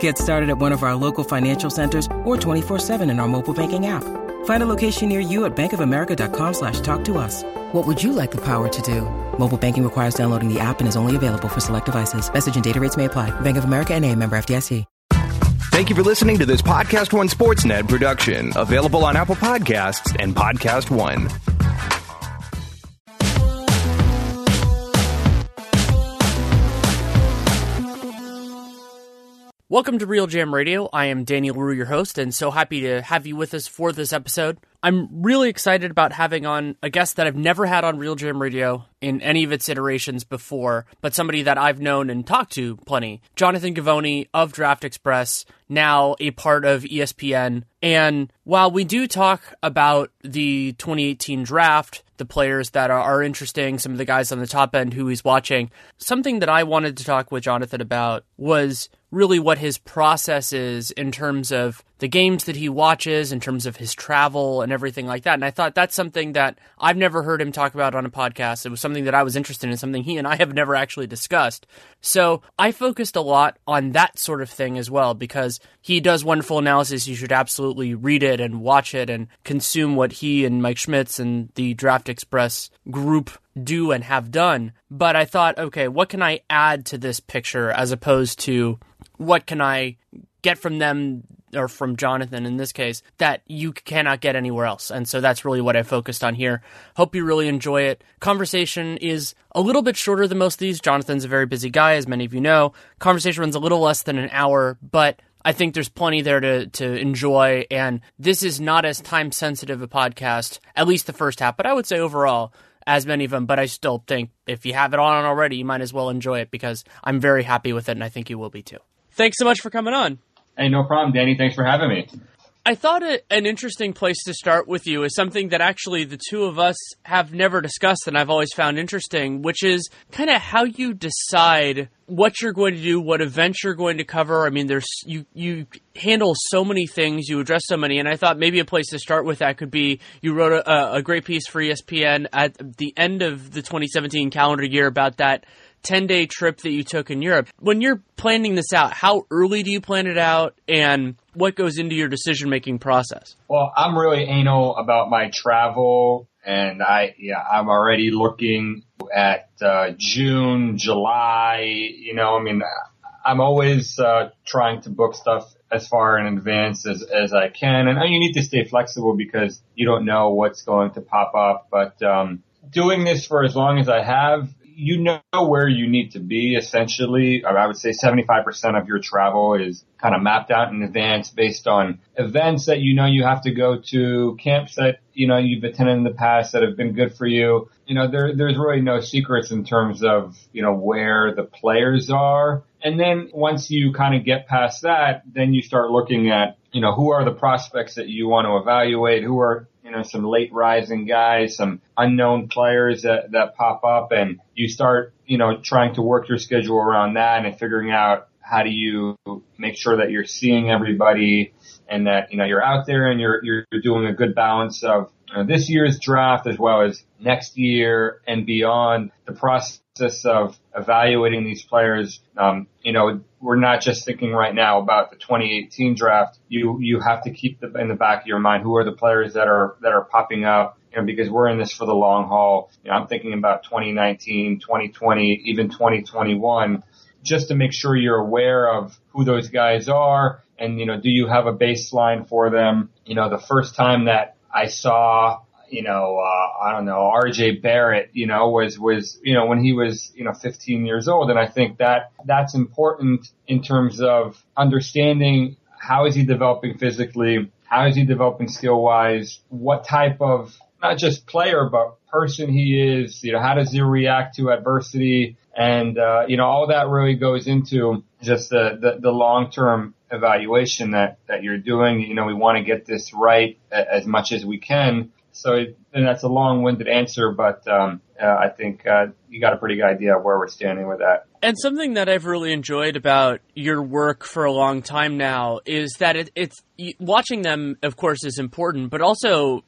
Get started at one of our local financial centers or 24-7 in our mobile banking app. Find a location near you at bankofamerica.com slash talk to us. What would you like the power to do? Mobile banking requires downloading the app and is only available for select devices. Message and data rates may apply. Bank of America and a member FDIC. Thank you for listening to this Podcast One Sportsnet production, available on Apple Podcasts and Podcast One. Welcome to RealGM Radio. I am Danny Leroux, your host, and so happy to have you with us for this episode. I'm really excited about having on a guest that I've never had on RealGM Radio in any of its iterations before, but somebody that I've known and talked to plenty. Jonathan Givony of Draft Express, now a part of ESPN. And while we do talk about the 2018 draft, the players that are, interesting, some of the guys on the top end who he's watching, something that I wanted to talk with Jonathan about was really what his process is in terms of the games that he watches, in terms of his travel and everything like that. And I thought that's something that I've never heard him talk about on a podcast. It was something that I was interested in, something he and I have never actually discussed. So I focused a lot on that sort of thing as well because he does wonderful analysis. You should absolutely read it and watch it and consume what he and Mike Schmitz and the Draft Express group do and have done. But I thought, okay, what can I add to this picture as opposed to what can I get from them or from Jonathan in this case that you cannot get anywhere else. And so that's really what I focused on here. Hope you really enjoy it. Conversation is a little bit shorter than most of these. Jonathan's a very busy guy, as many of you know. Conversation runs a little less than an hour, but I think there's plenty there to, to enjoy. And this is not as time sensitive a podcast, at least the first half, but I would say overall, as many of them. But I still think if you have it on already, you might as well enjoy it because I'm very happy with it and I think you will be too. Thanks so much for coming on. Hey, no problem, Danny. Thanks for having me. I thought it, an interesting place to start with you is something that actually the two of us have never discussed and I've always found interesting, which is kind of how you decide what you're going to do, what events you're going to cover. I mean, there's you you handle so many things, you address so many, and I thought maybe a place to start with that could be you wrote a, a great piece for ESPN at the end of the 2017 calendar year about that 10 day trip that you took in Europe. When you're planning this out, how early do you plan it out and what goes into your decision making process? Well, I'm really anal about my travel and I, yeah, I'm already looking at uh, June, July, you know, I mean, I'm always uh, trying to book stuff as far in advance as, as I can. And you need to stay flexible because you don't know what's going to pop up. But um, doing this for as long as I have, you know where you need to be essentially. I would say 75% of your travel is kind of mapped out in advance based on events that you know you have to go to, camps that, you know, you've attended in the past that have been good for you. You know, there, there's really no secrets in terms of, you know, where the players are. And then once you kind of get past that, then you start looking at, you know, who are the prospects that you want to evaluate? Who are you know, some late rising guys, some unknown players that, that pop up and you start, you know, trying to work your schedule around that and figuring out how do you make sure that you're seeing everybody and that, you know, you're out there and you're, you're doing a good balance of uh, this year's draft as well as next year and beyond the process of evaluating these players. Um, you know, we're not just thinking right now about the 2018 draft. You you have to keep the, in the back of your mind who are the players that are that are popping up. You know, because we're in this for the long haul. You know, I'm thinking about 2019, 2020, even 2021, just to make sure you're aware of who those guys are, and you know, do you have a baseline for them? You know, the first time that I saw you know, uh, I don't know, RJ Barrett, you know, was, was, you know, when he was, you know, 15 years old. And I think that that's important in terms of understanding how is he developing physically? How is he developing skill wise? What type of, not just player, but person he is? You know, how does he react to adversity? And, uh, you know, all that really goes into just the, the, the long-term evaluation that, that you're doing. You know, we want to get this right as much as we can. So, it, and that's a long-winded answer, but, um, uh, I think, uh, you got a pretty good idea of where we're standing with that. And something that I've really enjoyed about your work for a long time now is that it, it's watching them, of course, is important, but also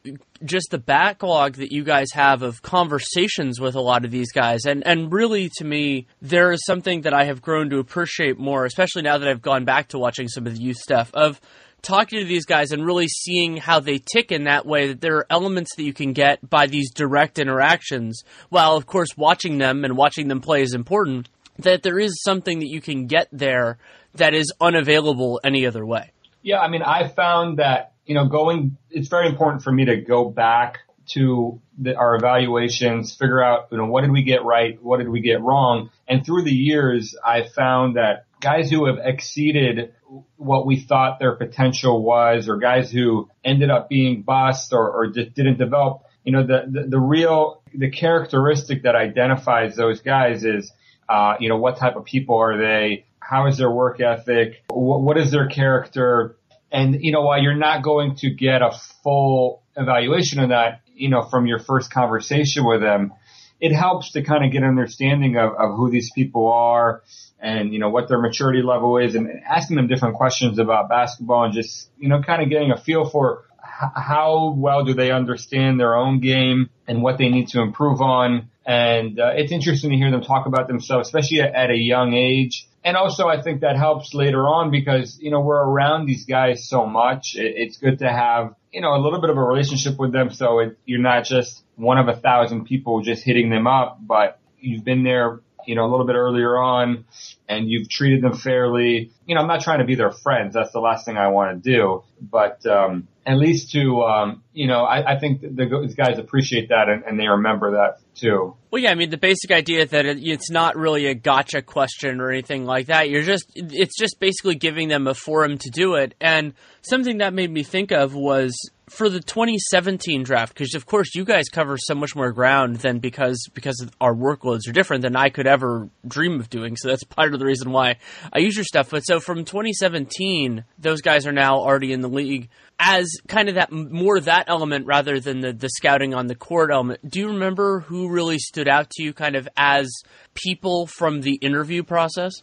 just the backlog that you guys have of conversations with a lot of these guys. And, and really, to me, there is something that I have grown to appreciate more, especially now that I've gone back to watching some of the youth stuff, of talking to these guys and really seeing how they tick in that way that there are elements that you can get by these direct interactions while of course watching them and watching them play is important that there is something that you can get there that is unavailable any other way. Yeah, I mean, I found that, you know, going, it's very important for me to go back to the, our evaluations, figure out, you know, what did we get right? What did we get wrong? And through the years, I found that guys who have exceeded what we thought their potential was or guys who ended up being bust or, or just didn't develop, you know, the, the, the real, the characteristic that identifies those guys is uh, you know, what type of people are they? How is their work ethic? What, what is their character? And, you know, while you're not going to get a full evaluation of that, you know, from your first conversation with them, it helps to kind of get an understanding of, of who these people are and, you know, what their maturity level is and asking them different questions about basketball and just, you know, kind of getting a feel for how well do they understand their own game and what they need to improve on. And uh, it's interesting to hear them talk about themselves, especially at, a young age. And also, I think that helps later on because, you know, we're around these guys so much. It, it's good to have, you know, a little bit of a relationship with them. So it, you're not just one of a thousand people just hitting them up, but you've been there you know, a little bit earlier on and you've treated them fairly. You know, I'm not trying to be their friends. That's the last thing I want to do. But, um, at least to, um, you know, I, I think the, these guys appreciate that and, and, they remember that too. Well, yeah, I mean, the basic idea that it, it's not really a gotcha question or anything like that. You're just, it's just basically giving them a forum to do it. And something that made me think of was for the 2017 draft, because of course you guys cover so much more ground than because because our workloads are different than I could ever dream of doing. So that's part of the reason why I use your stuff. But so from 2017, those guys are now already in the league as kind of that more that element rather than the the scouting on the court element. Do you remember who really stood out to you, kind of as people from the interview process?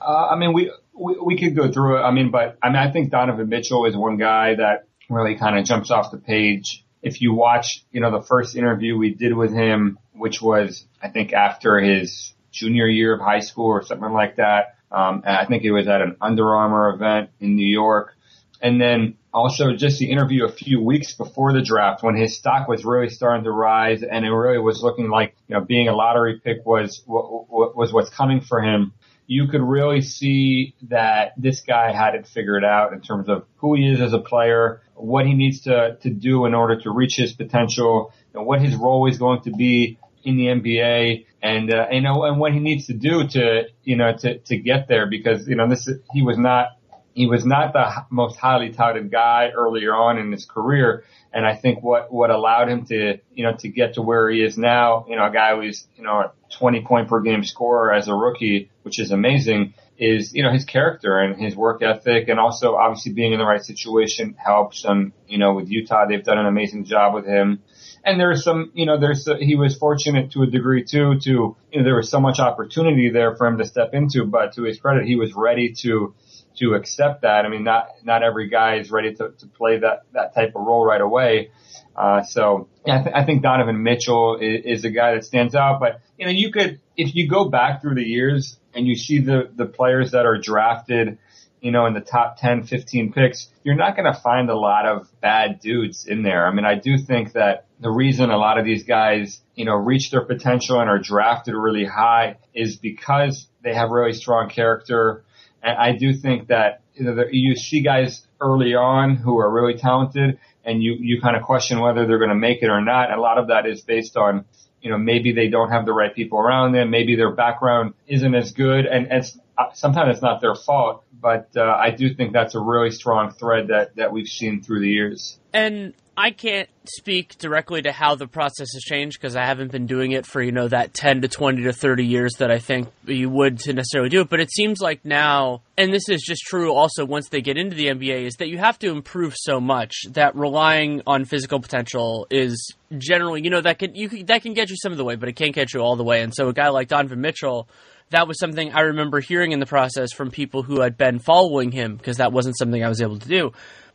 Uh, I mean, we, we we could go through it. I mean, but I mean, I think Donovan Mitchell is one guy that really kind of jumps off the page. If you watch, you know, the first interview we did with him, which was, I think after his junior year of high school or something like that. Um, I think it was at an Under Armour event in New York. And then also just the interview a few weeks before the draft when his stock was really starting to rise and it really was looking like, you know, being a lottery pick was, was what's coming for him you could really see that this guy had it figured out in terms of who he is as a player, what he needs to, to do in order to reach his potential, and what his role is going to be in the NBA and, uh, you know, and what he needs to do to, you know, to, to get there because, you know, this, he was not, he was not the most highly touted guy earlier on in his career. And I think what, what allowed him to, you know, to get to where he is now, you know, a guy who's, you know, a 20 point per game scorer as a rookie, which is amazing, is, you know, his character and his work ethic and also obviously being in the right situation helps him, you know, with Utah, they've done an amazing job with him. And there's some, you know, there's, a, he was fortunate to a degree too, to, you know, there was so much opportunity there for him to step into, but to his credit, he was ready to, to accept that. I mean, not not every guy is ready to, to play that that type of role right away. Uh, so I, th- I think Donovan Mitchell is, is a guy that stands out. But you know, you could if you go back through the years and you see the the players that are drafted, you know, in the top 10, 15 picks, you're not going to find a lot of bad dudes in there. I mean, I do think that the reason a lot of these guys, you know, reach their potential and are drafted really high is because they have really strong character and I do think that you, know, you see guys early on who are really talented and you, you kind of question whether they're going to make it or not. A lot of that is based on, you know, maybe they don't have the right people around them. Maybe their background isn't as good and, and sometimes it's not their fault, but uh, I do think that's a really strong thread that, that we've seen through the years. And I can't speak directly to how the process has changed because I haven't been doing it for, you know, that 10 to 20 to 30 years that I think you would to necessarily do it. But it seems like now, and this is just true also once they get into the NBA, is that you have to improve so much that relying on physical potential is generally, you know, that can, you that can get you some of the way, but it can't get you all the way. And so a guy like Donovan Mitchell, that was something I remember hearing in the process from people who had been following him because that wasn't something I was able to do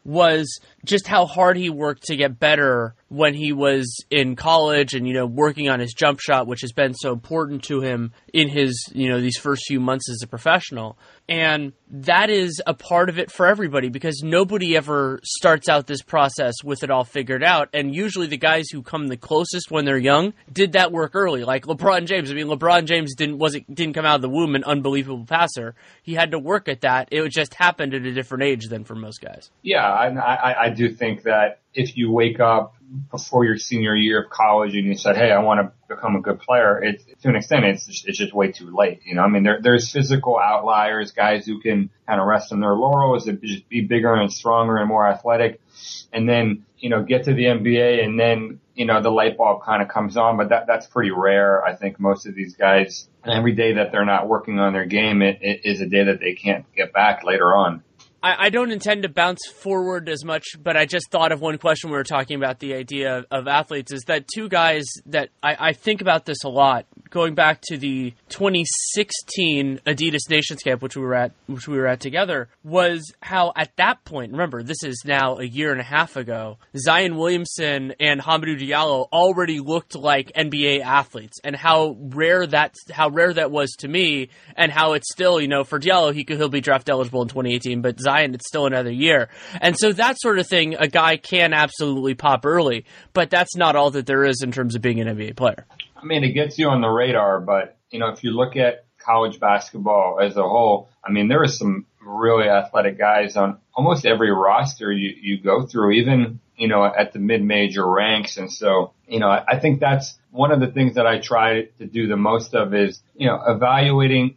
was just how hard he worked to get better when he was in college and you know working on his jump shot which has been so important to him in his you know these first few months as a professional and that is a part of it for everybody because nobody ever starts out this process with it all figured out. And usually the guys who come the closest when they're young did that work early. Like LeBron James. I mean LeBron James didn't wasn't didn't come out of the womb an unbelievable passer. He had to work at that. It just happened at a different age than for most guys. Yeah I I, I do think that if you wake up before your senior year of college and you said, "Hey, I want to become a good player," it, to an extent, it's just, it's just way too late. You know, I mean, there, there's physical outliers, guys who can kind of rest on their laurels and just be bigger and stronger and more athletic, and then you know get to the NBA and then you know the light bulb kind of comes on. But that that's pretty rare. I think most of these guys, every day that they're not working on their game, it, it is a day that they can't get back later on. I, I, don't intend to bounce forward as much, but I just thought of one question we were talking about the idea of athletes is that two guys that I, I think about this a lot going back to the 2016 Adidas Nations Camp, which we were at, which we were at together, was how at that point, remember this is now a year and a half ago, Zion Williamson and Hamidou Diallo already looked like NBA athletes, and how rare that how rare that was to me, and how it's still you know for Diallo he could, he'll be draft eligible in 2018, but Zion it's still another year, and so that sort of thing a guy can absolutely pop early, but that's not all that there is in terms of being an NBA player. I mean, it gets you on the radar, but you know, if you look at college basketball as a whole, I mean, there are some really athletic guys on almost every roster you, you go through, even, you know, at the mid-major ranks. And so, you know, I, think that's one of the things that I try to do the most of is, you know, evaluating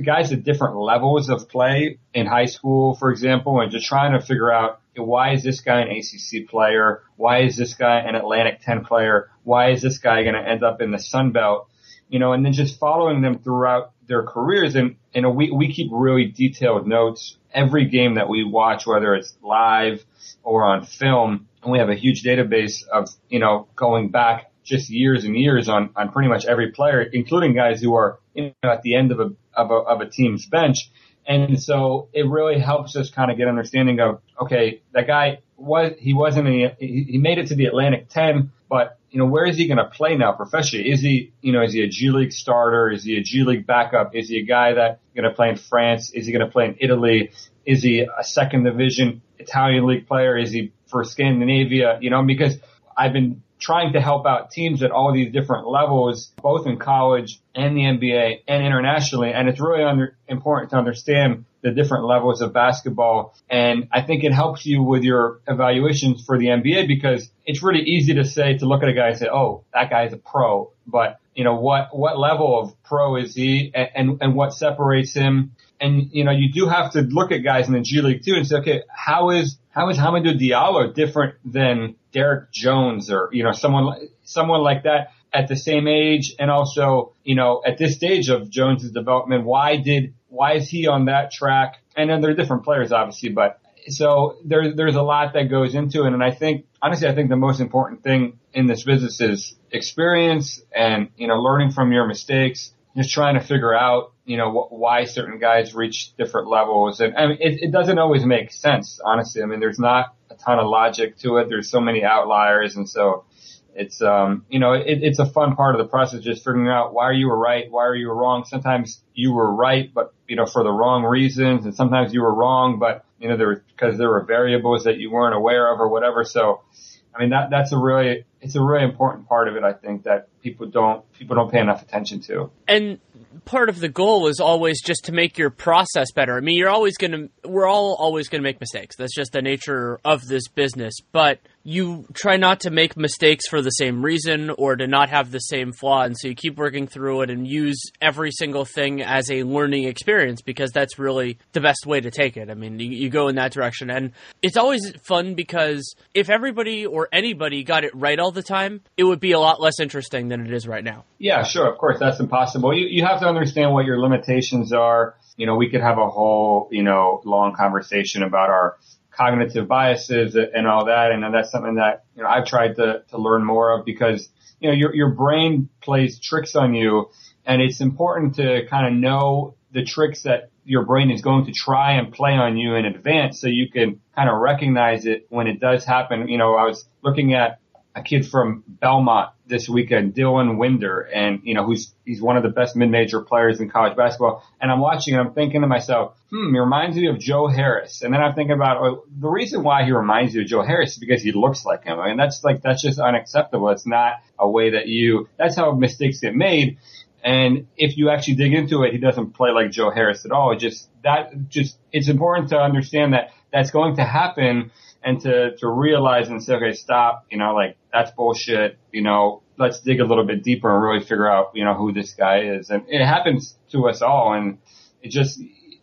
guys at different levels of play in high school, for example, and just trying to figure out why is this guy an ACC player? Why is this guy an Atlantic 10 player? Why is this guy going to end up in the Sun Belt? You know, and then just following them throughout their careers. And, know, we, we keep really detailed notes every game that we watch, whether it's live or on film. And we have a huge database of, you know, going back just years and years on, on pretty much every player, including guys who are, you know, at the end of a, of a, of a team's bench. And so it really helps us kind of get understanding of, okay, that guy was, he wasn't, a, he made it to the Atlantic 10, but, you know, where is he going to play now professionally? Is he, you know, is he a G League starter? Is he a G League backup? Is he a guy that going to play in France? Is he going to play in Italy? Is he a second division Italian league player? Is he for Scandinavia? You know, because I've been trying to help out teams at all these different levels, both in college and the NBA and internationally. And it's really under, important to understand the different levels of basketball. And I think it helps you with your evaluations for the NBA because it's really easy to say, to look at a guy and say, oh, that guy's a pro. But, you know, what, what level of pro is he and, and, and what separates him? And, you know, you do have to look at guys in the G League too and say, okay, how is, how is Hamidou Diallo different than Derrick Jones or, you know, someone, someone like that at the same age and also, you know, at this stage of Jones's development, why did, why is he on that track? And then there are different players obviously, but so there's, there's a lot that goes into it. And I think, honestly, I think the most important thing in this business is experience and, you know, learning from your mistakes, just trying to figure out, you know, wh- why certain guys reach different levels. And I mean, it, it doesn't always make sense, honestly. I mean, there's not a ton of logic to it. There's so many outliers. And so it's, um, you know, it, it's a fun part of the process, just figuring out why you were right, why are you wrong. Sometimes you were right, but, you know, for the wrong reasons. And sometimes you were wrong, but, you know, there because there were variables that you weren't aware of or whatever. So, I mean, that, that's a really, it's a really important part of it. I think that people don't, people don't pay enough attention to. And part of the goal is always just to make your process better. I mean, you're always going to, we're all always going to make mistakes. That's just the nature of this business. But you try not to make mistakes for the same reason or to not have the same flaw. And so you keep working through it and use every single thing as a learning experience because that's really the best way to take it. I mean, you, you go in that direction. And it's always fun because if everybody or anybody got it right all the time, it would be a lot less interesting than it is right now. Yeah, sure. Of course, that's impossible. You, you have to understand what your limitations are. You know, we could have a whole, you know, long conversation about our cognitive biases and all that. And that's something that, you know, I've tried to, to learn more of because, you know, your, your brain plays tricks on you and it's important to kind of know the tricks that your brain is going to try and play on you in advance so you can kind of recognize it when it does happen. You know, I was looking at a kid from Belmont this weekend, Dylan Windler, and you know who's he's one of the best mid-major players in college basketball. And I'm watching and I'm thinking to myself, hmm, he reminds me of Joe Harris. And then I'm thinking about well, the reason why he reminds you of Joe Harris is because he looks like him. I mean, that's like that's just unacceptable. It's not a way that you. That's how mistakes get made. And if you actually dig into it, he doesn't play like Joe Harris at all. It just that just it's important to understand that that's going to happen and to, to realize and say, okay, stop, you know, like that's bullshit, you know, let's dig a little bit deeper and really figure out, you know, who this guy is. And it happens to us all. And it just,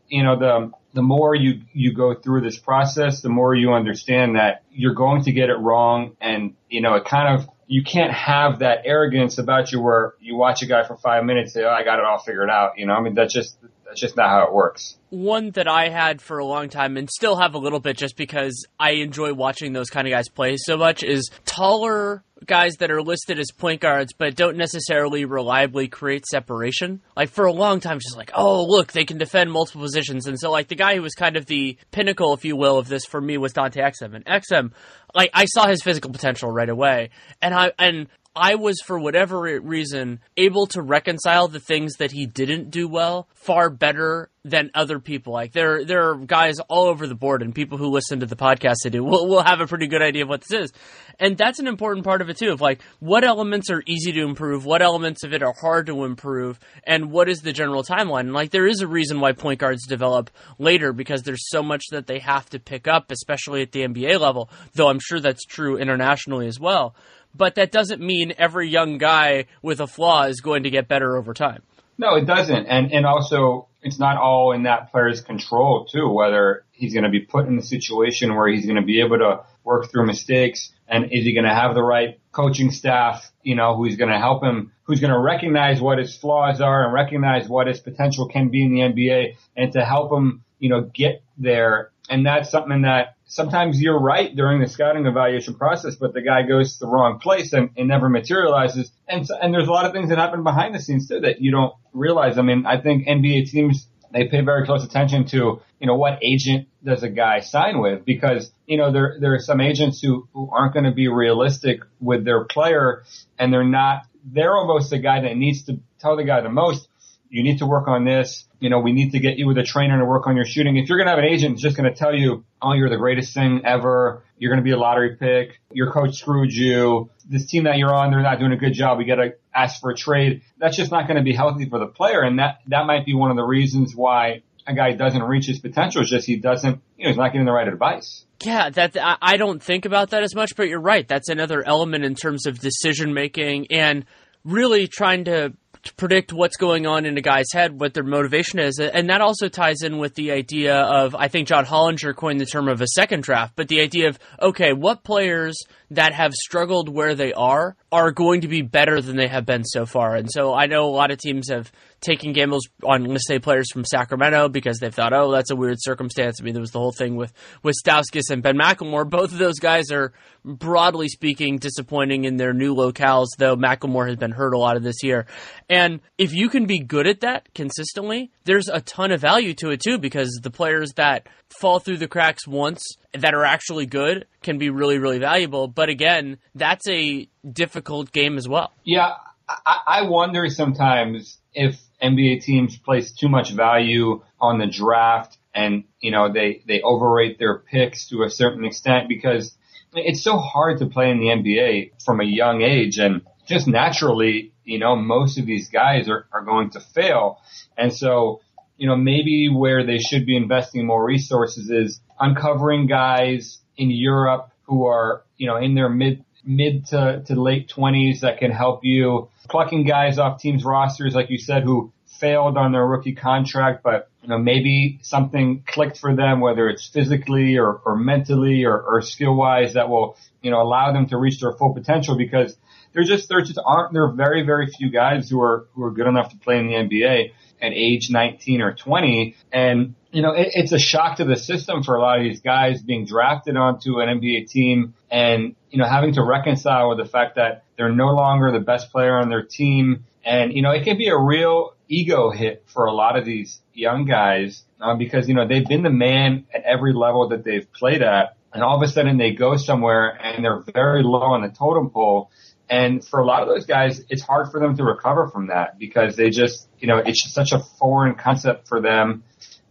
you know, the, the more you, you go through this process, the more you understand that you're going to get it wrong. And, you know, it kind of, you can't have that arrogance about you where you watch a guy for five minutes say, oh, I got it all figured out. You know, I mean, that's just, that's just not how it works. One that I had for a long time and still have a little bit just because I enjoy watching those kind of guys play so much is taller guys that are listed as point guards but don't necessarily reliably create separation. Like for a long time, just like, oh, look, they can defend multiple positions. And so like the guy who was kind of the pinnacle, if you will, of this for me was Dante Exum. And Exum, like I saw his physical potential right away. And I, and I was, for whatever reason, able to reconcile the things that he didn't do well far better than other people. Like there, there are guys all over the board, and people who listen to the podcast to do will will have a pretty good idea of what this is, and that's an important part of it too. Of like what elements are easy to improve, what elements of it are hard to improve, and what is the general timeline. And like there is a reason why point guards develop later because there's so much that they have to pick up, especially at the NBA level. Though I'm sure that's true internationally as well but that doesn't mean every young guy with a flaw is going to get better over time. No, it doesn't. And and also it's not all in that player's control too, whether he's going to be put in a situation where he's going to be able to work through mistakes and is he going to have the right coaching staff, you know, who's going to help him, who's going to recognize what his flaws are and recognize what his potential can be in the NBA and to help him, you know, get there. And that's something that sometimes you're right during the scouting evaluation process, but the guy goes to the wrong place and it never materializes. And so, and there's a lot of things that happen behind the scenes too that you don't realize. I mean, I think NBA teams they pay very close attention to, you know, what agent does a guy sign with because, you know, there, there are some agents who, who aren't going to be realistic with their player and they're not, they're almost the guy that needs to tell the guy the most, you need to work on this you know, we need to get you with a trainer to work on your shooting. If you're going to have an agent just going to tell you, oh, you're the greatest thing ever. You're going to be a lottery pick. Your coach screwed you. This team that you're on, they're not doing a good job. We got to ask for a trade. That's just not going to be healthy for the player. And that, that might be one of the reasons why a guy doesn't reach his potential is just he doesn't, you know, he's not getting the right advice. Yeah, that I don't think about that as much, but you're right. That's another element in terms of decision making and really trying to to predict what's going on in a guy's head, what their motivation is. And that also ties in with the idea of, I think John Hollinger coined the term of a second draft, but the idea of, okay, what players that have struggled where they are are going to be better than they have been so far. And so I know a lot of teams have taken gambles on, say, players from Sacramento because they've thought, oh, that's a weird circumstance. I mean, there was the whole thing with, with Stauskas and Ben McLemore. Both of those guys are, broadly speaking, disappointing in their new locales, though McLemore has been hurt a lot of this year. And if you can be good at that consistently, there's a ton of value to it too, because the players that fall through the cracks once that are actually good can be really, really valuable. But again, that's a difficult game as well. Yeah, I, I wonder sometimes if NBA teams place too much value on the draft and, you know, they, they overrate their picks to a certain extent because it's so hard to play in the NBA from a young age and just naturally you know, most of these guys are, are going to fail. And so, you know, maybe where they should be investing more resources is uncovering guys in Europe who are, you know, in their mid, mid to, to late twenties that can help you plucking guys off teams rosters, like you said, who failed on their rookie contract, but you know, maybe something clicked for them, whether it's physically or, or mentally or, or skill wise that will, you know, allow them to reach their full potential because there just, there just aren't, there are very, very few guys who are, who are good enough to play in the NBA at age 19 or 20. And, you know, it, it's a shock to the system for a lot of these guys being drafted onto an NBA team and, you know, having to reconcile with the fact that they're no longer the best player on their team. And, you know, it can be a real ego hit for a lot of these young guys uh, because, you know, they've been the man at every level that they've played at. And all of a sudden they go somewhere and they're very low on the totem pole. And for a lot of those guys, it's hard for them to recover from that because they just, you know, it's such a foreign concept for them.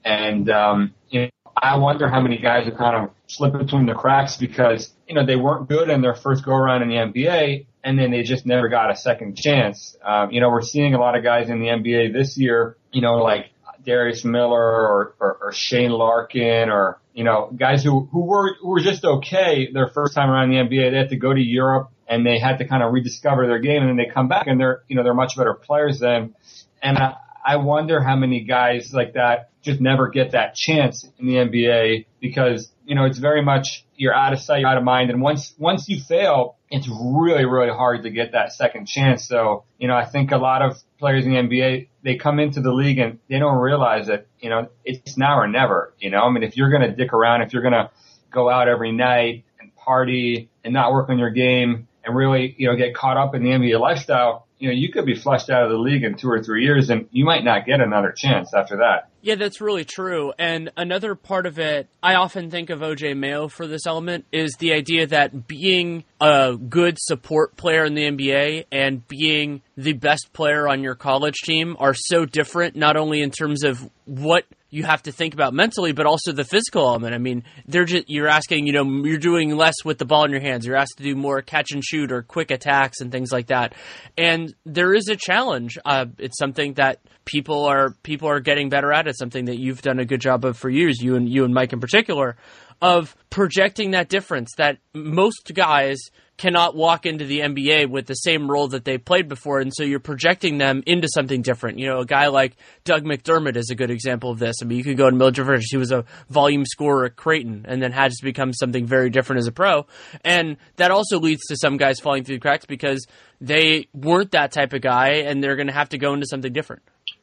And, um, you know, I wonder how many guys have kind of slipped between the cracks because, you know, they weren't good in their first go around in the NBA and then they just never got a second chance. Um, you know, we're seeing a lot of guys in the NBA this year, you know, like Darius Miller or, or, or Shane Larkin or, you know, guys who, who were, who were just okay their first time around the NBA. They had to go to Europe and they had to kind of rediscover their game and then they come back and they're, you know, they're much better players than, and I wonder how many guys like that just never get that chance in the NBA because, you know, it's very much you're out of sight, you're out of mind. And once, once you fail, it's really, really hard to get that second chance. So, you know, I think a lot of players in the NBA, they come into the league and they don't realize that, you know, it's now or never, you know, I mean, if you're going to dick around, if you're going to go out every night and party and not work on your game and really, you know, get caught up in the NBA lifestyle, you know, you could be flushed out of the league in two or three years and you might not get another chance after that. Yeah, that's really true. And another part of it, I often think of OJ Mayo for this element, is the idea that being a good support player in the NBA and being the best player on your college team are so different, not only in terms of what you have to think about mentally, but also the physical element. I mean, they're just, you're asking, you know, you're doing less with the ball in your hands. You're asked to do more catch and shoot or quick attacks and things like that. And there is a challenge. Uh, it's something that people are people are getting better at. It's something that you've done a good job of for years. You and you and Mike in particular, of projecting that difference that most guys cannot walk into the NBA with the same role that they played before, and so you're projecting them into something different. You know, a guy like Doug McDermott is a good example of this. I mean, you could go to Mildred Rivers; he was a volume scorer at Creighton, and then had to become something very different as a pro, and that also leads to some guys falling through the cracks because they weren't that type of guy, and they're going to have to go into something different.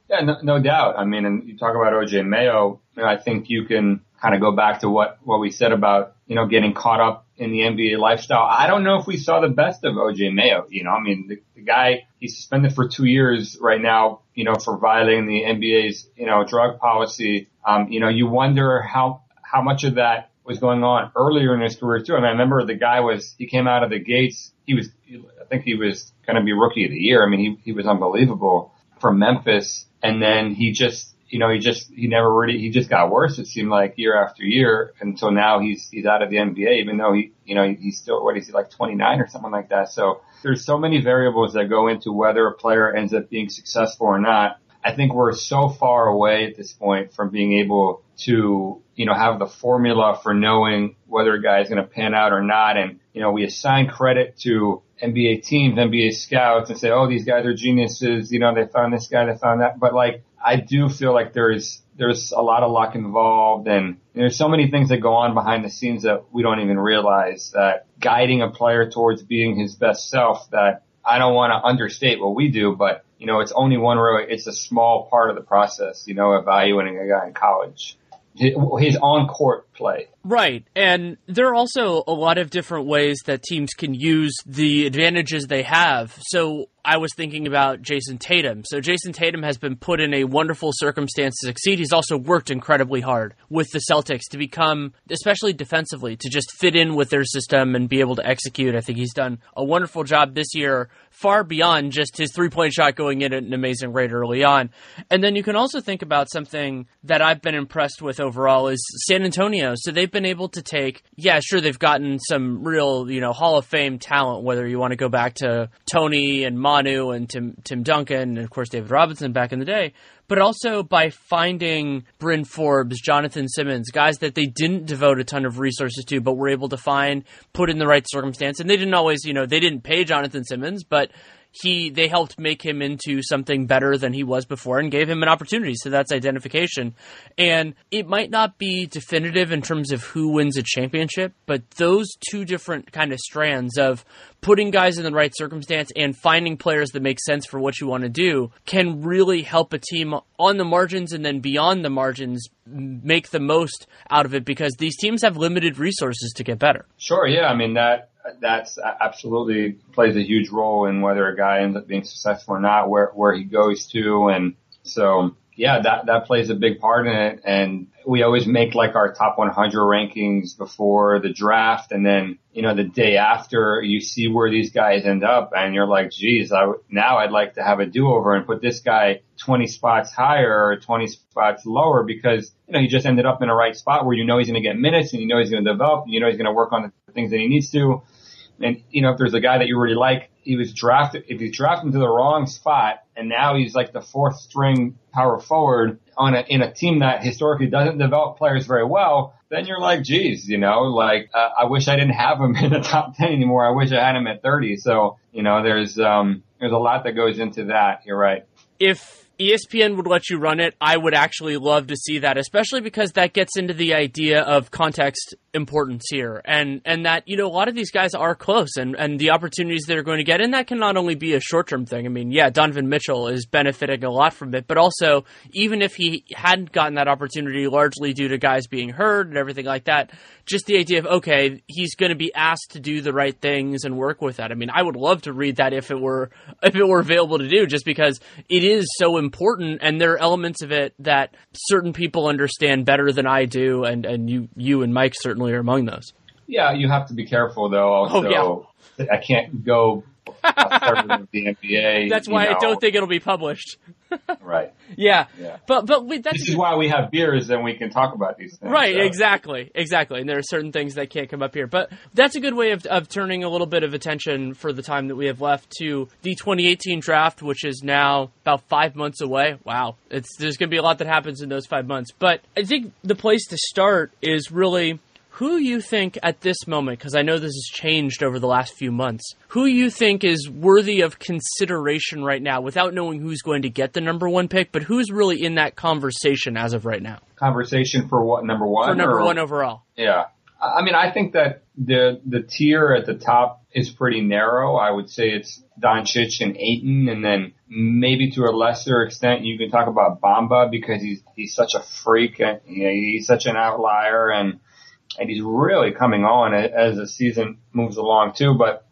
Yeah, no, no doubt. I mean, and you talk about OJ Mayo. Know, I think you can kind of go back to what what we said about you know getting caught up in the NBA lifestyle. I don't know if we saw the best of OJ Mayo. You know, I mean, the, the guy he's suspended for two years right now. You know, for violating the NBA's you know drug policy. Um, you know, you wonder how how much of that was going on earlier in his career too. I mean, I remember the guy was he came out of the gates. He was I think he was going to be rookie of the year. I mean, he he was unbelievable from Memphis and then he just, you know, he just, he never really, he just got worse. It seemed like year after year until now he's, he's out of the NBA, even though he, you know, he's still, what is he like 29 or something like that. So there's so many variables that go into whether a player ends up being successful or not. I think we're so far away at this point from being able to, you know, have the formula for knowing whether a guy is going to pan out or not. And, you know, we assign credit to NBA teams, NBA scouts and say, oh, these guys are geniuses. You know, they found this guy, they found that. But like, I do feel like there's, there's a lot of luck involved and there's so many things that go on behind the scenes that we don't even realize that guiding a player towards being his best self that I don't want to understate what we do, but you know, it's only one really, it's a small part of the process, you know, evaluating a guy in college his on court play. Right. And there are also a lot of different ways that teams can use the advantages they have. So I was thinking about Jayson Tatum. So Jayson Tatum has been put in a wonderful circumstance to succeed. He's also worked incredibly hard with the Celtics to become, especially defensively, to just fit in with their system and be able to execute. I think he's done a wonderful job this year, far beyond just his three point shot going in at an amazing rate early on. And then you can also think about something that I've been impressed with overall is San Antonio know, so they've been able to take, yeah, sure, they've gotten some real, you know, Hall of Fame talent, whether you want to go back to Tony and Manu and Tim, Tim Duncan, and of course David Robinson back in the day, but also by finding Bryn Forbes, Jonathan Simmons, guys that they didn't devote a ton of resources to, but were able to find, put in the right circumstance. And they didn't always, you know, they didn't pay Jonathan Simmons, but he they helped make him into something better than he was before and gave him an opportunity. So that's identification. And it might not be definitive in terms of who wins a championship, but those two different kind of strands of putting guys in the right circumstance and finding players that make sense for what you want to do can really help a team on the margins and then beyond the margins make the most out of it because these teams have limited resources to get better. Sure, yeah. I mean that that's absolutely plays a huge role in whether a guy ends up being successful or not, where where he goes to, and so yeah, that that plays a big part in it. And we always make like our top 100 rankings before the draft, and then you know the day after you see where these guys end up, and you're like, geez, I now I'd like to have a do over and put this guy 20 spots higher or 20 spots lower because you know he just ended up in a right spot where you know he's going to get minutes and you know he's going to develop, and you know he's going to work on the things that he needs to. And you know if there's a guy that you really like, he was drafted. If you draft him to the wrong spot, and now he's like the fourth string power forward on a in a team that historically doesn't develop players very well, then you're like, geez, you know, like uh, I wish I didn't have him in the top ten anymore. I wish I had him at 30. So you know, there's um there's a lot that goes into that. You're right. If ESPN would let you run it, I would actually love to see that, especially because that gets into the idea of context importance here. And and that you know a lot of these guys are close and and the opportunities they're going to get. And that can not only be a short-term thing. I mean yeah donovan mitchell is benefiting a lot from it. But also even if he hadn't gotten that opportunity largely due to guys being hurt and everything like that just the idea of okay he's going to be asked to do the right things and work with that. I mean i would love to read that if it were if it were available to do just because it is so important and there are elements of it that certain people understand better than i do and and you you and mike certainly certainly are among those. Yeah, you have to be careful though. Also, oh, yeah. I can't go the NBA. That's why know. I don't think it'll be published. right. Yeah. yeah. But but we, this is why we have beers and we can talk about these things. Right. So. Exactly. Exactly. And there are certain things that can't come up here. But that's a good way of of turning a little bit of attention for the time that we have left to the 2018 draft, which is now about five months away. Wow. It's there's going to be a lot that happens in those five months. But I think the place to start is really who you think at this moment, because I know this has changed over the last few months, who you think is worthy of consideration right now without knowing who's going to get the number one pick, but who's really in that conversation as of right now? Conversation for what, number one? For number or, one overall. Yeah. I mean, I think that the the tier at the top is pretty narrow. I would say it's Doncic and Ayton, and then maybe to a lesser extent you can talk about Bamba because he's he's such a freak and you know, he's such an outlier, and and he's really coming on as the season moves along too. But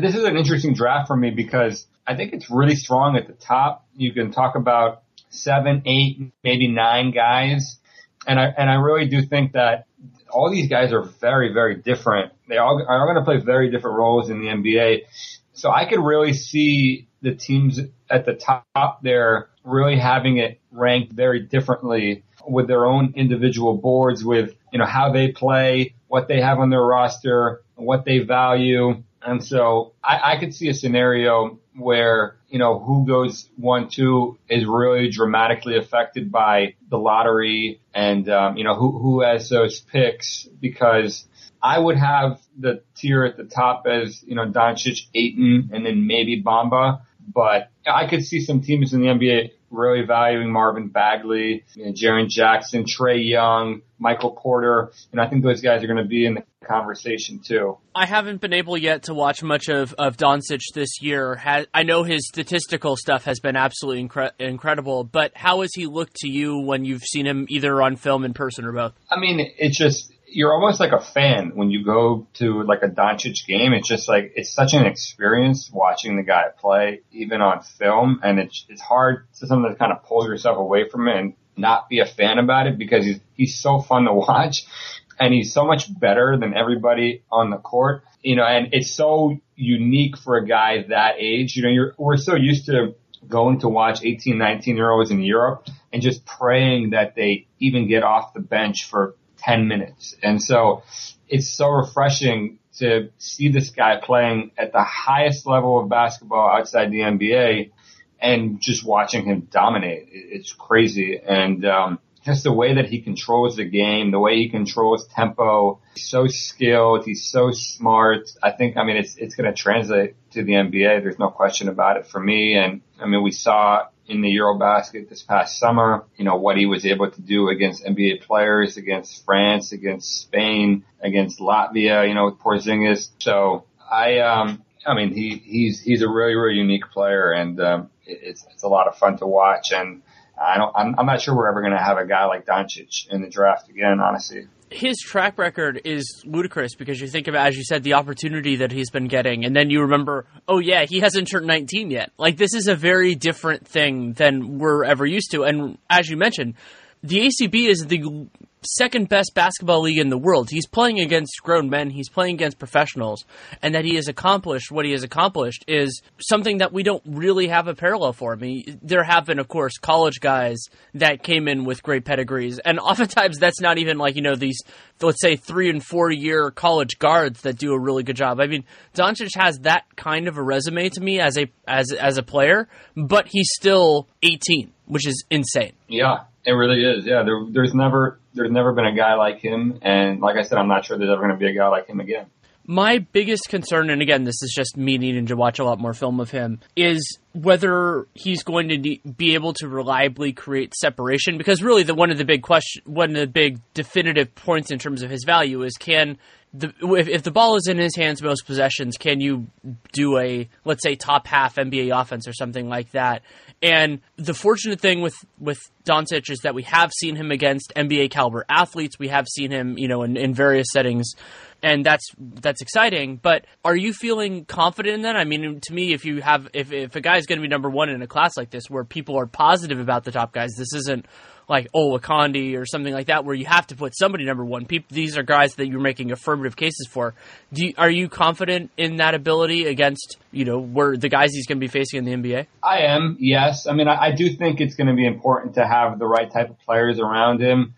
this is an interesting draft for me because I think it's really strong at the top. You can talk about seven, eight, maybe nine guys, and I and I really do think that all these guys are very, very different. They all are going to play very different roles in the NBA. So I could really see the teams at the top there really having it ranked very differently with their own individual boards with, you know, how they play, what they have on their roster, what they value. And so I, I could see a scenario where, you know, who goes one, two is really dramatically affected by the lottery and, um, you know, who, who has those picks because I would have the tier at the top as, you know, Doncic, Ayton, and then maybe Bamba. But I could see some teams in the NBA really valuing Marvin Bagley, you know, Jaren Jackson, Trae Young, Michael Porter, and I think those guys are going to be in the conversation too. I haven't been able yet to watch much of of Doncic this year. I know his statistical stuff has been absolutely incre- incredible, but how has he looked to you when you've seen him either on film, in person, or both? I mean, it's just you're almost like a fan when you go to like a Doncic game. It's just like it's such an experience watching the guy play, even on film, and it's it's hard to sometimes kind of pull yourself away from it and not be a fan about it because he's he's so fun to watch, and he's so much better than everybody on the court. You know, and it's so unique for a guy that age. You know, you're we're so used to going to watch 18, 19 year olds in Europe and just praying that they even get off the bench for 10 minutes. And so it's so refreshing to see this guy playing at the highest level of basketball outside the NBA and just watching him dominate. It's crazy. And, um, just the way that he controls the game, the way he controls tempo, he's so skilled, he's so smart. I think, I mean, it's, it's going to translate to the NBA. There's no question about it for me. And I mean, we saw in the Eurobasket this past summer, you know, what he was able to do against NBA players, against France, against Spain, against Latvia, you know, with Porzingis. So I, um, I mean, he, he's, he's a really, really unique player and, um, it's, it's a lot of fun to watch. And, I don't. I'm, I'm not sure we're ever going to have a guy like Doncic in the draft again. Honestly, his track record is ludicrous because you think about, as you said, the opportunity that he's been getting, and then you remember, oh yeah, he hasn't turned 19 yet. Like this is a very different thing than we're ever used to. And as you mentioned, the ACB is the second best basketball league in the world. He's playing against grown men, he's playing against professionals, and that he has accomplished what he has accomplished is something that we don't really have a parallel for. I mean, there have been, of course, college guys that came in with great pedigrees, and oftentimes that's not even like, you know, these, let's say, three and four year college guards that do a really good job. I mean, Doncic has that kind of a resume to me as a, as, as a player, but he's still 18, which is insane. Yeah. It really is. Yeah. There, there's never, there's never been a guy like him. And like I said, I'm not sure there's ever going to be a guy like him again. My biggest concern, and again, this is just me needing to watch a lot more film of him, is whether he's going to be able to reliably create separation. Because really, the one of the big question, one of the big definitive points in terms of his value is can the if, if the ball is in his hands most possessions, can you do a let's say top half NBA offense or something like that? And the fortunate thing with with Doncic is that we have seen him against NBA caliber athletes. We have seen him, you know, in, in various settings, and that's that's exciting. But are you feeling confident in that? I mean, to me, if you have if if a guy's going to be number one in a class like this, where people are positive about the top guys, this isn't like Olowokandi or something like that, where you have to put somebody number one. People, these are guys that you're making affirmative cases for. You, are you confident in that ability against you know where the guys he's going to be facing in the NBA? I am. Yes. I mean, I, I do think it's going to be important to have the right type of players around him,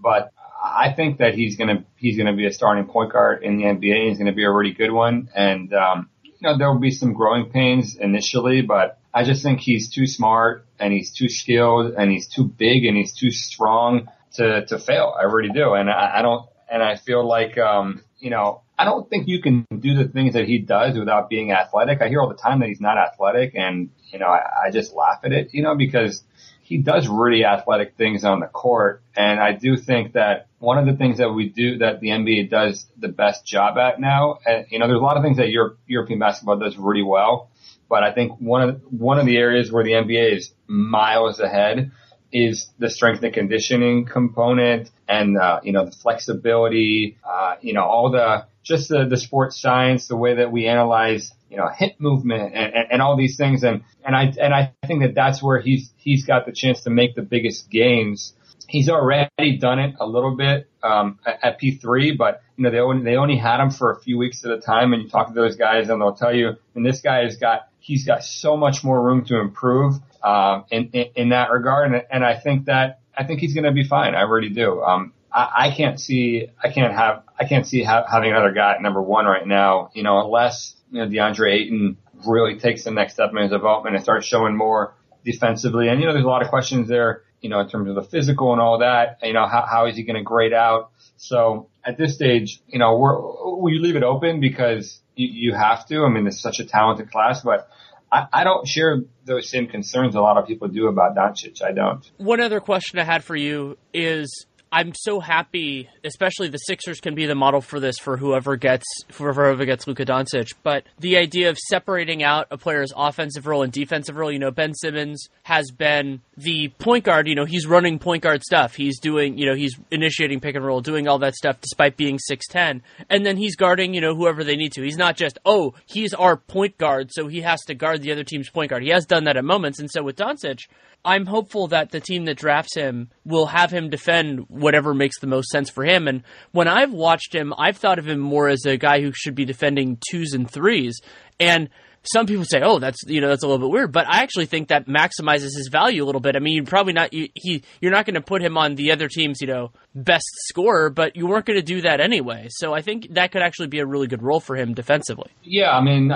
but I think that he's going to he's going to be a starting point guard in the NBA. He's going to be a really good one, and um, you know there will be some growing pains initially, but I just think he's too smart and he's too skilled and he's too big and he's too strong to, to fail. I really do. And I, I don't, and I feel like, um, you know, I don't think you can do the things that he does without being athletic. I hear all the time that he's not athletic and, you know, I, I just laugh at it, you know, because he does really athletic things on the court. And I do think that one of the things that we do that the NBA does the best job at now, and, you know, there's a lot of things that Europe, European basketball does really well. But I think one of one of the areas where the NBA is miles ahead is the strength and conditioning component and uh, you know the flexibility, uh, you know all the just the, the sports science, the way that we analyze you know hip movement and, and, and all these things and and I and I think that that's where he's he's got the chance to make the biggest gains. He's already done it a little bit um, at, at P3, but you know they only they only had him for a few weeks at a time, and you talk to those guys and they'll tell you, and this guy has got he's got so much more room to improve um, in, in, in that regard, and, and I think that I think he's going to be fine. I really do. Um, I, can't see I can't have I can't see ha- having another guy at number one right now. You know, unless you know DeAndre Ayton really takes the next step in his development and starts showing more defensively. And you know, there's a lot of questions there. You know, in terms of the physical and all that. You know, how how is he going to grade out? So at this stage, you know, we're, we leave it open because you, you have to. I mean, it's such a talented class, but I, I don't share those same concerns a lot of people do about Doncic. I don't. One other question I had for you is I'm so happy, especially the Sixers can be the model for this for whoever gets whoever gets Luka Doncic. But the idea of separating out a player's offensive role and defensive role, you know, Ben Simmons has been the point guard. You know, he's running point guard stuff. He's doing, you know, he's initiating pick and roll, doing all that stuff despite being six ten, and then he's guarding, you know, whoever they need to. He's not just oh, he's our point guard, so he has to guard the other team's point guard. He has done that at moments, and so with Doncic, I'm hopeful that the team that drafts him will have him defend whatever makes the most sense for him. And when I've watched him, I've thought of him more as a guy who should be defending twos and threes. And some people say, "Oh, that's you know that's a little bit weird," but I actually think that maximizes his value a little bit. I mean, you're probably not you, he you're not going to put him on the other team's you know best scorer, but you weren't going to do that anyway. So I think that could actually be a really good role for him defensively. Yeah, I mean.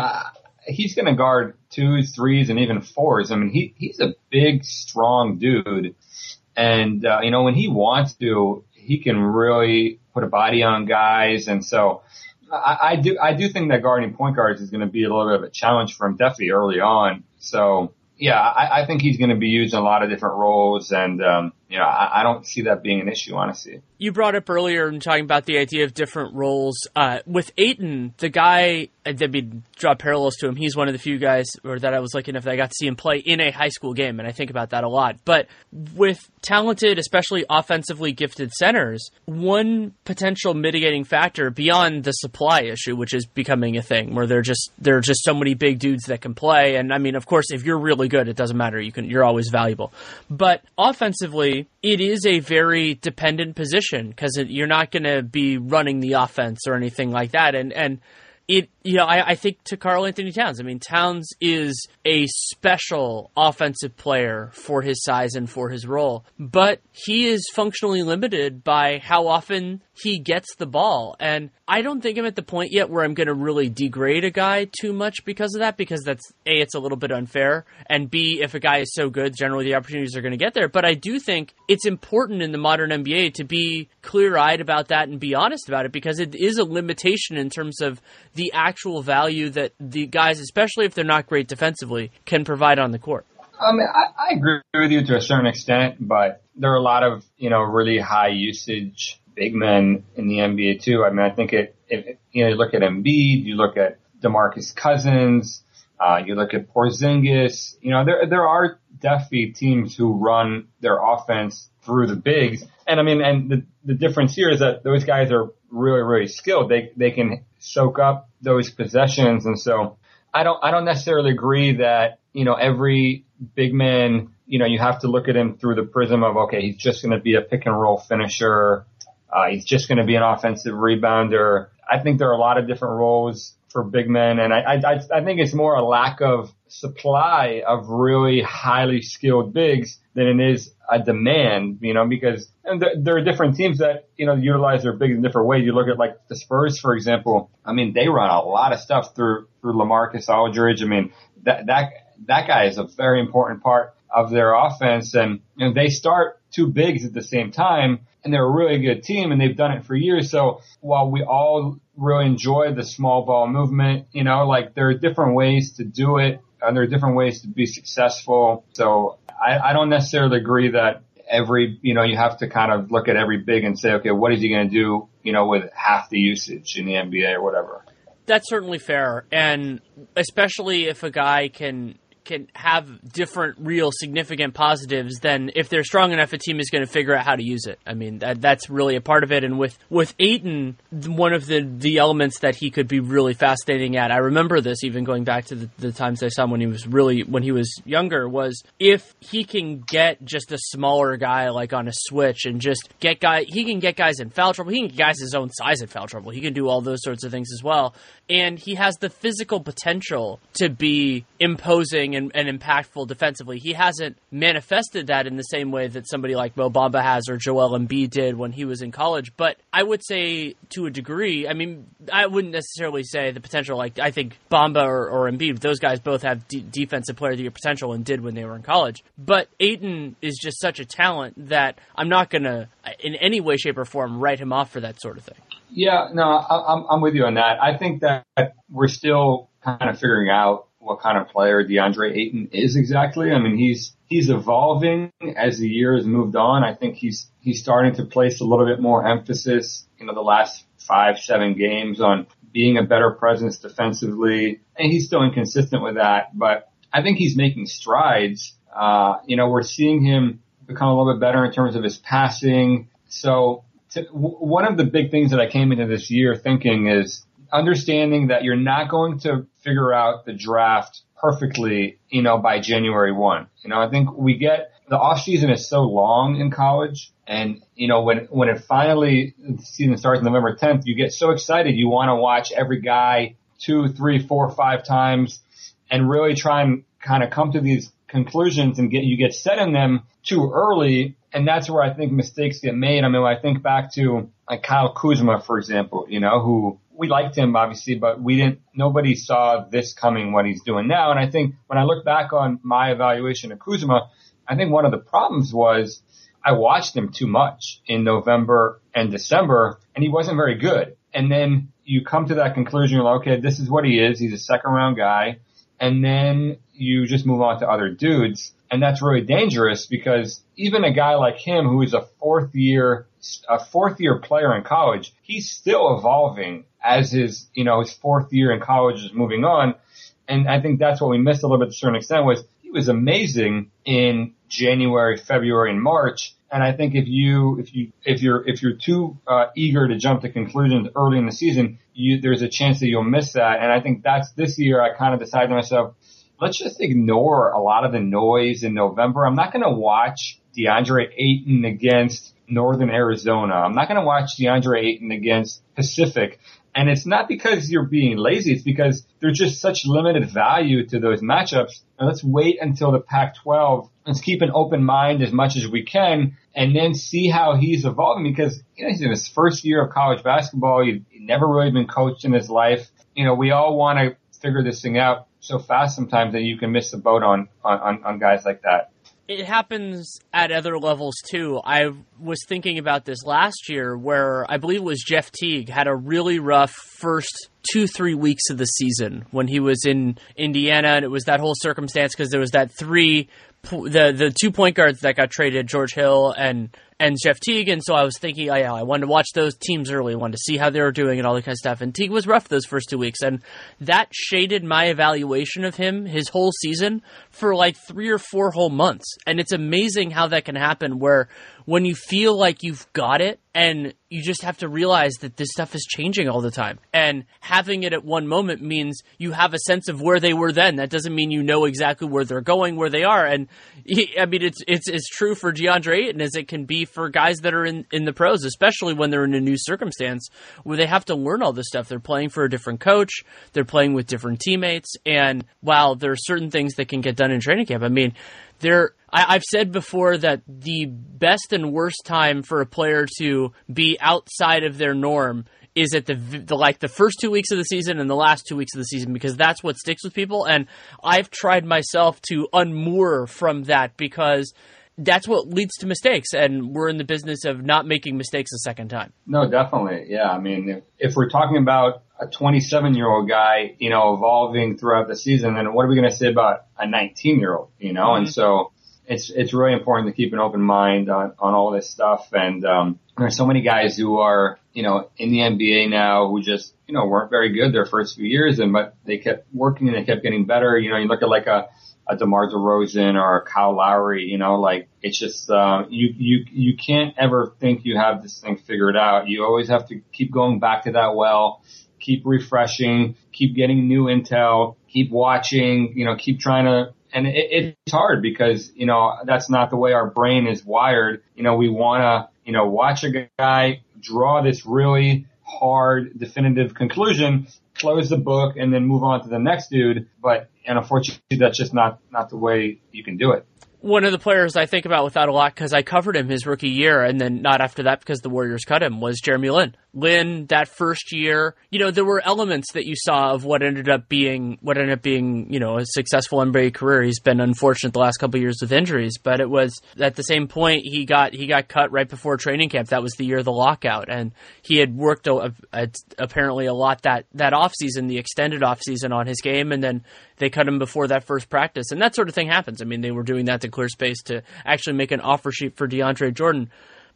He's going to guard twos, threes, and even fours. I mean, he he's a big, strong dude, and uh, you know when he wants to, he can really put a body on guys, and so I, I do I do think that guarding point guards is going to be a little bit of a challenge for him, definitely early on. So yeah, I, I think he's going to be used in a lot of different roles, and um, you know, I, I don't see that being an issue, honestly. You brought up earlier in talking about the idea of different roles. Uh, with Ayton, the guy, uh, that we draw parallels to him. He's one of the few guys or that I was lucky enough that I got to see him play in a high school game, and I think about that a lot. But with talented, especially offensively gifted centers, one potential mitigating factor beyond the supply issue, which is becoming a thing, where there just there are just so many big dudes that can play. And I mean, of course, if you're really good, it doesn't matter. You can you're always valuable. But offensively, it is a very dependent position because you're not going to be running the offense or anything like that. And and it you know I, I think to Karl-Anthony Towns. I mean Towns is a special offensive player for his size and for his role, but he is functionally limited by how often he gets the ball. And I don't think I'm at the point yet where I'm going to really degrade a guy too much because of that, because that's A, it's a little bit unfair, and B, if a guy is so good, generally the opportunities are going to get there. But I do think it's important in the modern NBA to be clear eyed about that and be honest about it because it is a limitation in terms of the actual value that the guys, especially if they're not great defensively, can provide on the court. Um, I, I agree with you to a certain extent, but there are a lot of, you know, really high usage big men in the NBA too. I mean, I think it, it you know, you look at Embiid, you look at DeMarcus Cousins, uh, you look at Porzingis, you know, there, there are definitely teams who run their offense through the bigs. And I mean, and the, the difference here is that those guys are really, really skilled. They, they can soak up those possessions. And so I don't, I don't necessarily agree that, you know, every big man, you know, you have to look at him through the prism of, okay, he's just going to be a pick and roll finisher uh, he's just going to be an offensive rebounder. I think there are a lot of different roles for big men, and I, I, I think it's more a lack of supply of really highly skilled bigs than it is a demand, you know, because and there, there are different teams that, you know, utilize their bigs in different ways. You look at like the Spurs, for example. I mean, they run a lot of stuff through, through LaMarcus Aldridge. I mean, that, that, that guy is a very important part of their offense and, and they start two bigs at the same time and they're a really good team and they've done it for years. So while we all really enjoy the small ball movement, you know, like there are different ways to do it and there are different ways to be successful. So I, I don't necessarily agree that every, you know, you have to kind of look at every big and say, okay, what is he going to do, you know, with half the usage in the NBA or whatever. That's certainly fair. And especially if a guy can can have different real significant positives, then if they're strong enough, a team is going to figure out how to use it. I mean, that, that's really a part of it. And with with Ayton, one of the the elements that he could be really fascinating at, I remember this even going back to the, the times I saw him when he was really when he was younger, was if he can get just a smaller guy like on a switch and just get guy, he can get guys in foul trouble. He can get guys his own size in foul trouble. He can do all those sorts of things as well. And he has the physical potential to be imposing and, and impactful defensively. He hasn't manifested that in the same way that somebody like Mo Bamba has or Joel Embiid did when he was in college. But I would say to a degree, I mean, I wouldn't necessarily say the potential. Like I think Bamba or, or Embiid, those guys both have d- defensive player of the year potential and did when they were in college. But Ayton is just such a talent that I'm not going to, in any way, shape, or form, write him off for that sort of thing. Yeah, no, I, I'm with you on that. I think that we're still kind of figuring out what kind of player DeAndre Ayton is exactly. I mean, he's he's evolving as the year has moved on. I think he's he's starting to place a little bit more emphasis, you know, the last five seven games on being a better presence defensively, and he's still inconsistent with that. But I think he's making strides. Uh, you know, we're seeing him become a little bit better in terms of his passing. So to, w- one of the big things that I came into this year thinking is understanding that you're not going to figure out the draft perfectly, you know, by January 1. You know, I think we get the off season is so long in college and, you know, when, when it finally, the season starts November 10th, you get so excited. You want to watch every guy two, three, four, five times and really try and kind of come to these conclusions and get you get set in them too early. And that's where I think mistakes get made. I mean, I think back to like Kyle Kuzma, for example, you know, who we liked him obviously, but we didn't, nobody saw this coming what he's doing now. And I think when I look back on my evaluation of Kuzma, I think one of the problems was I watched him too much in November and December and he wasn't very good. And then you come to that conclusion, you're like, okay, this is what he is. He's a second round guy. And then you just move on to other dudes. And that's really dangerous because even a guy like him who is a fourth year, a fourth year player in college, he's still evolving as his, you know, his fourth year in college is moving on. And I think that's what we missed a little bit to a certain extent was he was amazing in January, February, and March. And I think if you, if you, if you're, if you're too uh, eager to jump to conclusions early in the season, you, there's a chance that you'll miss that. And I think that's this year I kind of decided to myself, let's just ignore a lot of the noise in November. I'm not going to watch DeAndre Ayton against Northern Arizona. I'm not going to watch DeAndre Ayton against Pacific. And it's not because you're being lazy. It's because there's just such limited value to those matchups. And let's wait until the Pac-12. Let's keep an open mind as much as we can and then see how he's evolving because you know, he's in his first year of college basketball. He's never really been coached in his life. You know, we all want to figure this thing out so fast sometimes that you can miss the boat on, on, on guys like that it happens at other levels too. I was thinking about this last year where I believe it was Jeff Teague had a really rough first two, three weeks of the season when he was in Indiana. And it was that whole circumstance because there was that three, the, the two point guards that got traded, George Hill and and Jeff Teague. And so I was thinking, yeah, I wanted to watch those teams early, wanted to see how they were doing and all that kind of stuff. And Teague was rough those first two weeks. And that shaded my evaluation of him his whole season for like three or four whole months. And it's amazing how that can happen where when you feel like you've got it and you just have to realize that this stuff is changing all the time. And having it at one moment means you have a sense of where they were then. That doesn't mean you know exactly where they're going, where they are. And I mean, it's it's as true for DeAndre Ayton as it can be for guys that are in, in the pros, especially when they're in a new circumstance where they have to learn all this stuff. They're playing for a different coach, they're playing with different teammates, and while there are certain things that can get done in training camp, I mean, there I, have said before that the best and worst time for a player to be outside of their norm is at the, the like the first two weeks of the season and the last two weeks of the season because that's what sticks with people. And I've tried myself to unmoor from that because that's what leads to mistakes, and we're in the business of not making mistakes a second time. No, definitely, yeah. I mean, if, if we're talking about a 27 year old guy, you know, evolving throughout the season, then what are we going to say about a 19 year old? You know, mm-hmm. and so it's it's really important to keep an open mind on on all this stuff. And um, there's so many guys who are you know in the NBA now who just you know weren't very good their first few years, and but they kept working and they kept getting better. You know, you look at like a a DeMar DeRozan or a Kyle Lowry, you know, like it's just um, you you you can't ever think you have this thing figured out. You always have to keep going back to that well, keep refreshing, keep getting new intel, keep watching, you know, keep trying to and it, it's hard because you know that's not the way our brain is wired. You know, we want to you know watch a guy draw this really hard definitive conclusion, close the book, and then move on to the next dude. But and unfortunately, that's just not not the way you can do it one of the players I think about without a lot because I covered him his rookie year and then not after that because the Warriors cut him was Jeremy Lin. Lin that first year, you know, there were elements that you saw of what ended up being what ended up being, you know, a successful NBA career. He's been unfortunate the last couple years with injuries, but it was at the same point he got he got cut right before training camp. That was the year of the lockout, and he had worked a, a, apparently a lot that that off season, the extended off season on his game, and then they cut him before that first practice, and that sort of thing happens. I mean, they were doing that to clear space to actually make an offer sheet for DeAndre Jordan.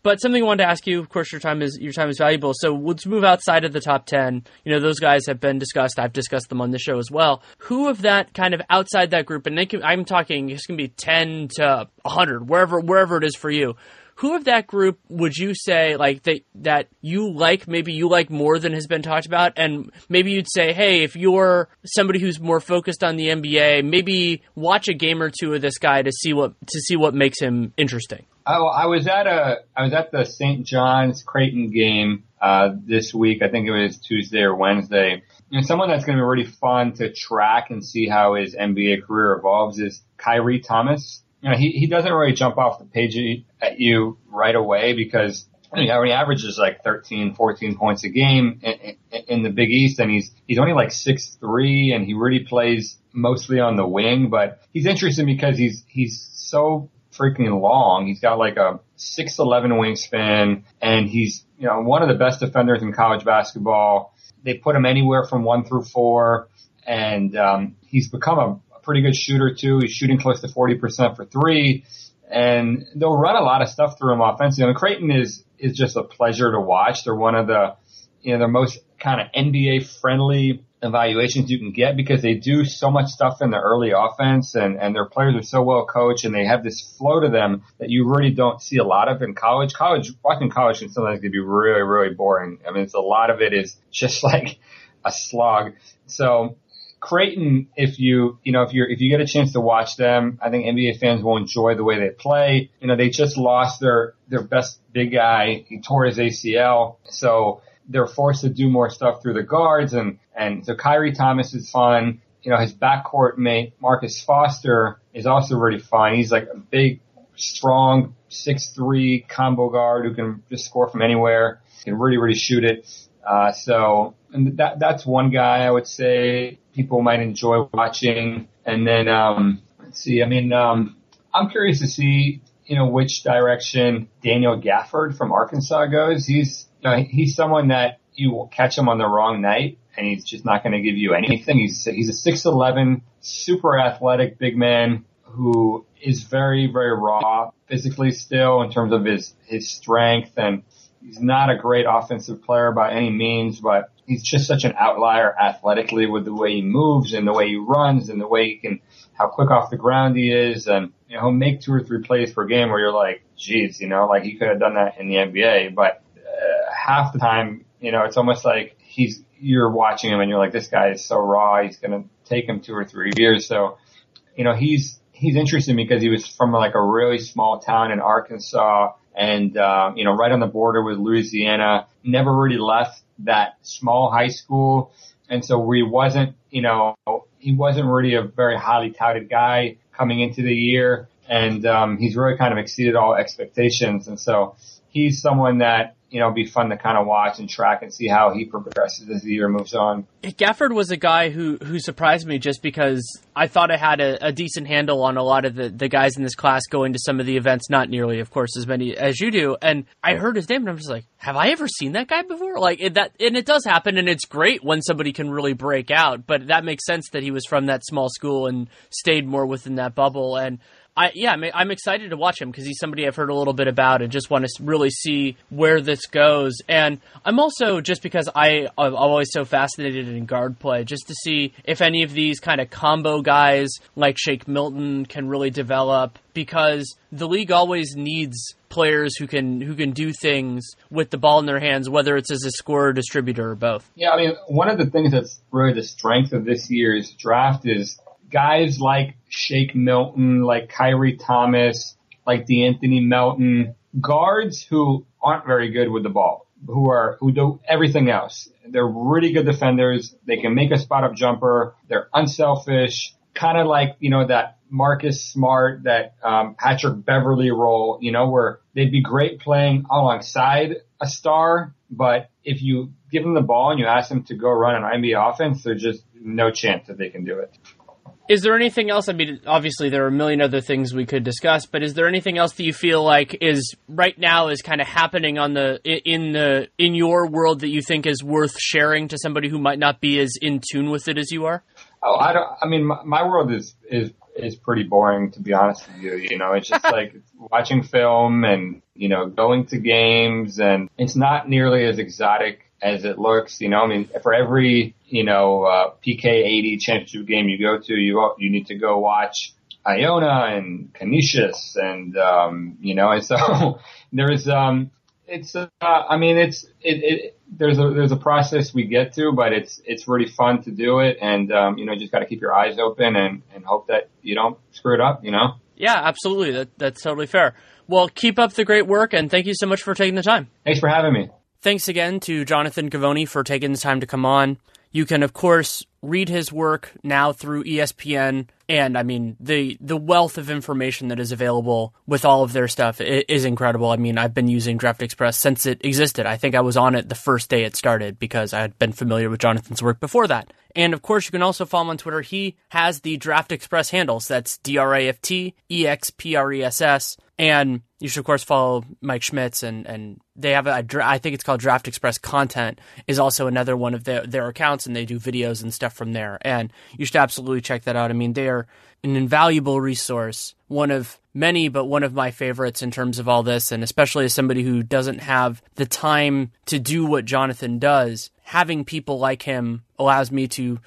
But something I wanted to ask you, of course, your time is your time is valuable. So let's move outside of the top ten. You know, those guys have been discussed. I've discussed them on the show as well. Who of that kind of outside that group, and can, I'm talking, it's going to be ten to hundred, wherever wherever it is for you who of that group would you say like that that you like maybe you like more than has been talked about and maybe you'd say hey if you're somebody who's more focused on the NBA maybe watch a game or two of this guy to see what to see what makes him interesting Oh, I was at a I was at the St. John's Creighton game uh, this week. I think it was Tuesday or Wednesday. And someone that's going to be really fun to track and see how his NBA career evolves is Khyri Thomas. You know, he, he doesn't really jump off the page at you right away because you know, he averages like 13, 14 points a game in, in, in the Big East, and he's he's only like six three, and he really plays mostly on the wing. But he's interesting because he's he's so freaking long. He's got like a six eleven wingspan, and he's you know one of the best defenders in college basketball. They put him anywhere from one through four, and um, he's become a, a pretty good shooter too. He's shooting close to forty percent for three and they'll run a lot of stuff through him offensively. And Creighton is is just a pleasure to watch. They're one of the you know the most kind of NBA friendly evaluations you can get because they do so much stuff in the early offense and, and their players are so well coached and they have this flow to them that you really don't see a lot of in college. College, watching college can sometimes be really, really boring. I mean, it's a lot of it is just like a slog. So Creighton, if you, you know, if you're, if you get a chance to watch them, I think NBA fans will enjoy the way they play. You know, they just lost their, their best big guy. He tore his ACL. So they're forced to do more stuff through the guards and, and so Khyri Thomas is fun. You know, his backcourt mate, Marcus Foster, is also really fun. He's like a big, strong, six three combo guard who can just score from anywhere. Can really, really shoot it. Uh, so and that that's one guy I would say people might enjoy watching. And then um, let's see. I mean, um, I'm curious to see you know which direction Daniel Gafford from Arkansas goes. He's you know, he's someone that you will catch him on the wrong night and he's just not going to give you anything. He's he's a six eleven, super athletic big man who is very very raw physically still in terms of his his strength and He's not a great offensive player by any means, but he's just such an outlier athletically with the way he moves and the way he runs and the way he can, how quick off the ground he is. And, you know, he'll make two or three plays per game where you're like, geez, you know, like he could have done that in the NBA. But uh, half the time, you know, it's almost like he's, you're watching him and you're like, this guy is so raw. He's going to take him two or three years. So, you know, he's, he's interesting because he was from like a really small town in Arkansas and uh, you know right on the border with Louisiana. Never really left that small high school, and so we wasn't you know he wasn't really a very highly touted guy coming into the year, and um, he's really kind of exceeded all expectations, and so he's someone that you know, be fun to kind of watch and track and see how he progresses as the year moves on. Gafford was a guy who who surprised me just because I thought I had a, a, decent handle on a lot of the, the guys in this class going to some of the events, not nearly, of course, as many as you do. And I heard his name and I'm just like, have I ever seen that guy before? Like it, that, and it does happen, and it's great when somebody can really break out. But that makes sense that he was from that small school and stayed more within that bubble. And I yeah, I'm, excited to watch him because he's somebody I've heard a little bit about and just want to really see where this goes. And I'm also just because I I'm always so fascinated in guard play, just to see if any of these kind of combo guys like Shake Milton can really develop because the league always needs players who can who can do things with the ball in their hands, whether it's as a scorer, distributor, or both. Yeah, I mean, one of the things that's really the strength of this year's draft is guys like Shake Milton, like Khyri Thomas, like DeAnthony Melton, guards who aren't very good with the ball, who are who do everything else. They're really good defenders. They can make a spot up jumper. They're unselfish, kind of like you know that Marcus Smart, that um, Patrick Beverley role. You know where they'd be great playing alongside a star, but if you give them the ball and you ask them to go run an NBA offense, there's just no chance that they can do it. Is there anything else? I mean, obviously there are a million other things we could discuss, but is there anything else that you feel like is right now is kind of happening on the in the in your world that you think is worth sharing to somebody who might not be as in tune with it as you are? Oh, I don't. I mean, my, my world is is is pretty boring to be honest with you. You know, it's just like watching film and you know going to games, and it's not nearly as exotic as it looks. You know, I mean, for every you know uh, PK 80 championship game you go to, you you need to go watch Iona and Canisius, and um, you know, and so there's um, it's uh, I mean, it's it, it there's a there's a process we get to, but it's it's really fun to do it, and um, you know, just got to keep your eyes open and and hope that you don't screw it up. You know. Yeah, absolutely. That that's totally fair. Well, keep up the great work, and thank you so much for taking the time. Thanks for having me. Thanks again to Jonathan Givony for taking the time to come on. You can, of course, read his work now through ESPN, and I mean the the wealth of information that is available with all of their stuff is incredible. I mean, I've been using Draft Express since it existed. I think I was on it the first day it started because I had been familiar with Jonathan's work before that. And of course, you can also follow him on Twitter. He has the Draft Express handles. That's D R A F T E X P R E S S. And you should, of course, follow Mike Schmitz, and, and they have a, I think it's called Draft Express Content, is also another one of their, their accounts, and they do videos and stuff from there. And you should absolutely check that out. I mean, they are an invaluable resource, one of many, but one of my favorites in terms of all this, and especially as somebody who doesn't have the time to do what Jonathan does. Having people like him allows me to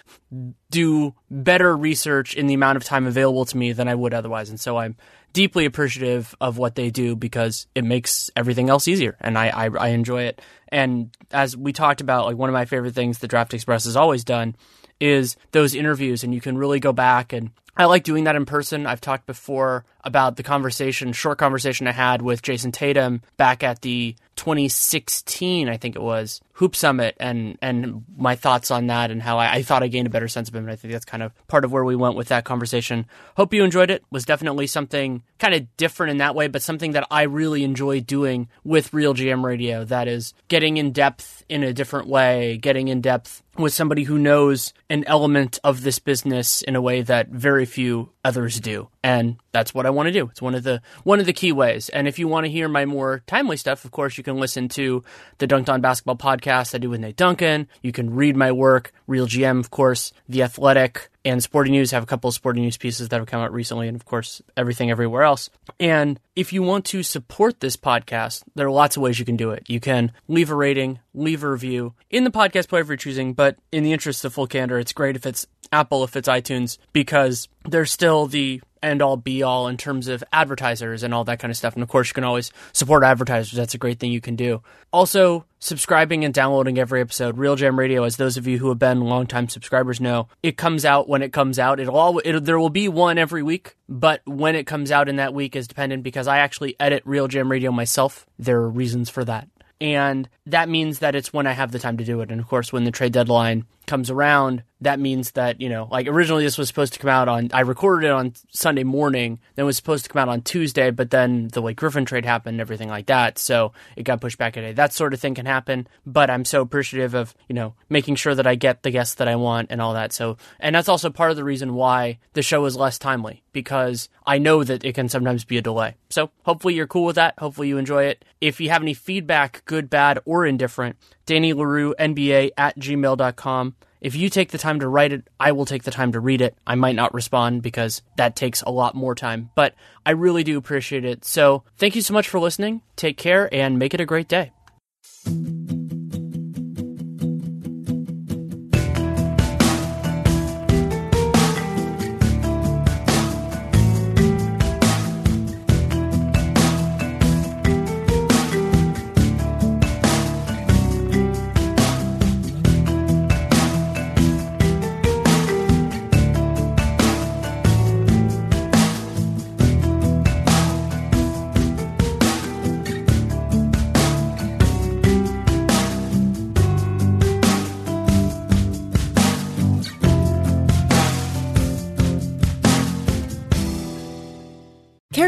do better research in the amount of time available to me than I would otherwise. And so I'm deeply appreciative of what they do because it makes everything else easier, and I, I, I enjoy it. And as we talked about, like one of my favorite things the Draft Express has always done is those interviews, and you can really go back and I like doing that in person. I've talked before about the conversation, short conversation I had with Jayson Tatum back at the 2016, I think it was, Hoop Summit, and and my thoughts on that and how I, I, thought I gained a better sense of him. And I think that's kind of part of where we went with that conversation. Hope you enjoyed it. Was definitely something kind of different in that way, but something that I really enjoy doing with RealGM Radio. That is getting in depth in a different way, getting in depth with somebody who knows an element of this business in a way that very few others do. And that's what I want to do. It's one of the one of the key ways. And if you want to hear my more timely stuff, of course, you can listen to the Dunked On Basketball podcast I do with Nate Duncan. You can read my work, RealGM, of course, The Athletic, and Sporting News have a couple of Sporting News pieces that have come out recently, and of course, everything everywhere else. And if you want to support this podcast, there are lots of ways you can do it. You can leave a rating, leave a review in the podcast player you're choosing, but in the interest of full candor, it's great if it's Apple, if it's iTunes, because there's still the end all be all in terms of advertisers and all that kind of stuff. And of course, you can always support advertisers. That's a great thing you can do. Also, subscribing and downloading every episode. RealGM Radio, as those of you who have been longtime subscribers know, it comes out when it comes out. It'll all it'll, there will be one every week, but when it comes out in that week is dependent because I actually edit RealGM Radio myself. There are reasons for that. And that means that it's when I have the time to do it. And of course, when the trade deadline comes around, that means that, you know, like originally this was supposed to come out on, I recorded it on Sunday morning, then it was supposed to come out on Tuesday, but then the Blake Griffin trade happened and everything like that. So it got pushed back a day. That sort of thing can happen, but I'm so appreciative of, you know, making sure that I get the guests that I want and all that. So, and that's also part of the reason why the show is less timely because I know that it can sometimes be a delay. So hopefully you're cool with that. Hopefully you enjoy it. If you have any feedback, good, bad, or indifferent, Danny Leroux, NBA at gmail.com. If you take the time to write it, I will take the time to read it. I might not respond because that takes a lot more time, but I really do appreciate it. So thank you so much for listening. Take care and make it a great day.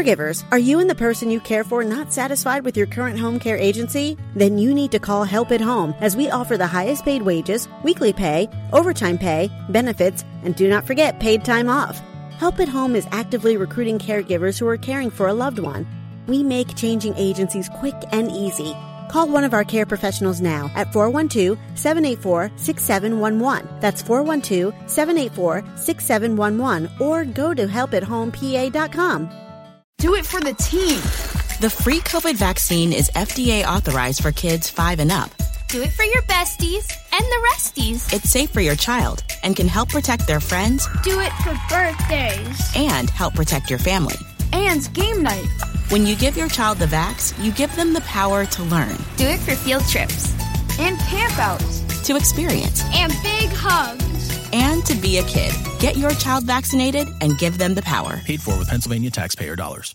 Caregivers, are you and the person you care for not satisfied with your current home care agency? Then you need to call Help at Home as we offer the highest paid wages, weekly pay, overtime pay, benefits, and do not forget paid time off. Help at Home is actively recruiting caregivers who are caring for a loved one. We make changing agencies quick and easy. Call one of our care professionals now at 412 784 6711. That's 412 784 6711 or go to helpathomepA.com. Do it for the team. The free COVID vaccine is FDA authorized for kids 5 and up. Do it for your besties and the resties. It's safe for your child and can help protect their friends. Do it for birthdays. And help protect your family. And game night. When you give your child the vax, you give them the power to learn. Do it for field trips. And campouts. To experience. And big hugs and to be a kid. Get your child vaccinated and give them the power. Paid for with Pennsylvania taxpayer dollars.